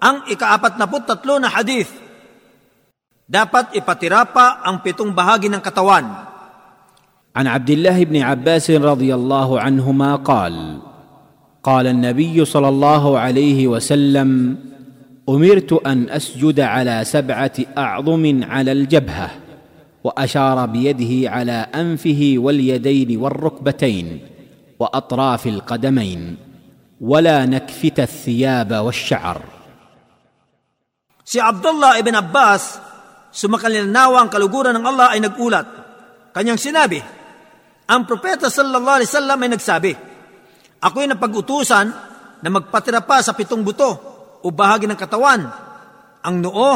Ang ikaapat na tatlo na hadith, dapat ipatira pa ang pitong bahagi ng katawan. عن عبد الله بن عباس رضي الله عنهما قال قال النبي صلى الله عليه وسلم امرت ان اسجد على سبعه اعظم على الجبهه واشار بيده على انفه واليدين والركبتين واطراف القدمين ولا نكفت الثياب والشعر Si Abdullah ibn Abbas, sumakalinawa ang kaluguran ng Allah ay nagulat. Kanyang sinabi, ang propeta sallallahu alaihi wasallam ay nagsabi, Ako'y napag-utusan na magpatira pa sa pitong buto o bahagi ng katawan, ang noo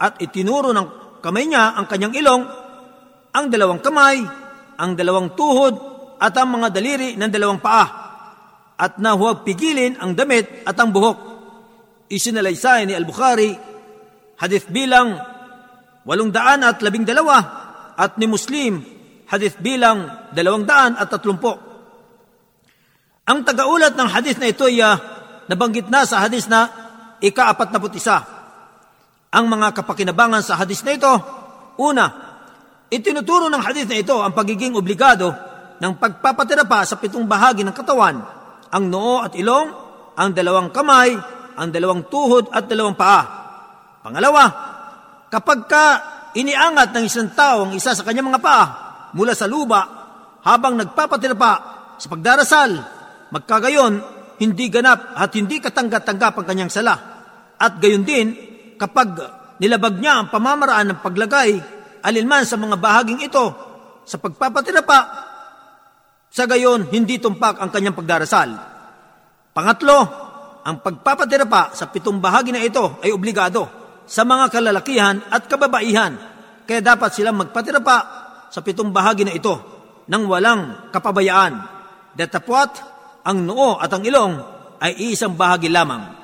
at itinuro ng kamay niya ang kanyang ilong, ang dalawang kamay, ang dalawang tuhod at ang mga daliri ng dalawang paa, at na huwag pigilin ang damit at ang buhok. Isinalaysay ni Al-Bukhari hadith bilang walong daan at labing dalawa at ni Muslim hadith bilang dalawang daan at tatlumpo. Ang tagaulat ng hadith na ito ay uh, nabanggit na sa hadith na ika-apat na isa. Ang mga kapakinabangan sa hadith na ito, una, itinuturo ng hadith na ito ang pagiging obligado ng pagpapatira pa sa pitong bahagi ng katawan, ang noo at ilong, ang dalawang kamay, ang dalawang tuhod at dalawang paa Pangalawa, kapag ka iniangat ng isang tao ang isa sa kanyang mga paa mula sa luba habang nagpapatira pa sa pagdarasal, magkagayon, hindi ganap at hindi katanggap-tanggap ang kanyang sala. At gayon din, kapag nilabag niya ang pamamaraan ng paglagay alinman sa mga bahaging ito sa pagpapatira pa, sa gayon, hindi tumpak ang kanyang pagdarasal. Pangatlo, ang pagpapatira pa sa pitong bahagi na ito ay obligado sa mga kalalakihan at kababaihan. Kaya dapat silang magpatira pa sa pitong bahagi na ito nang walang kapabayaan. Datapwat, ang noo at ang ilong ay isang bahagi lamang.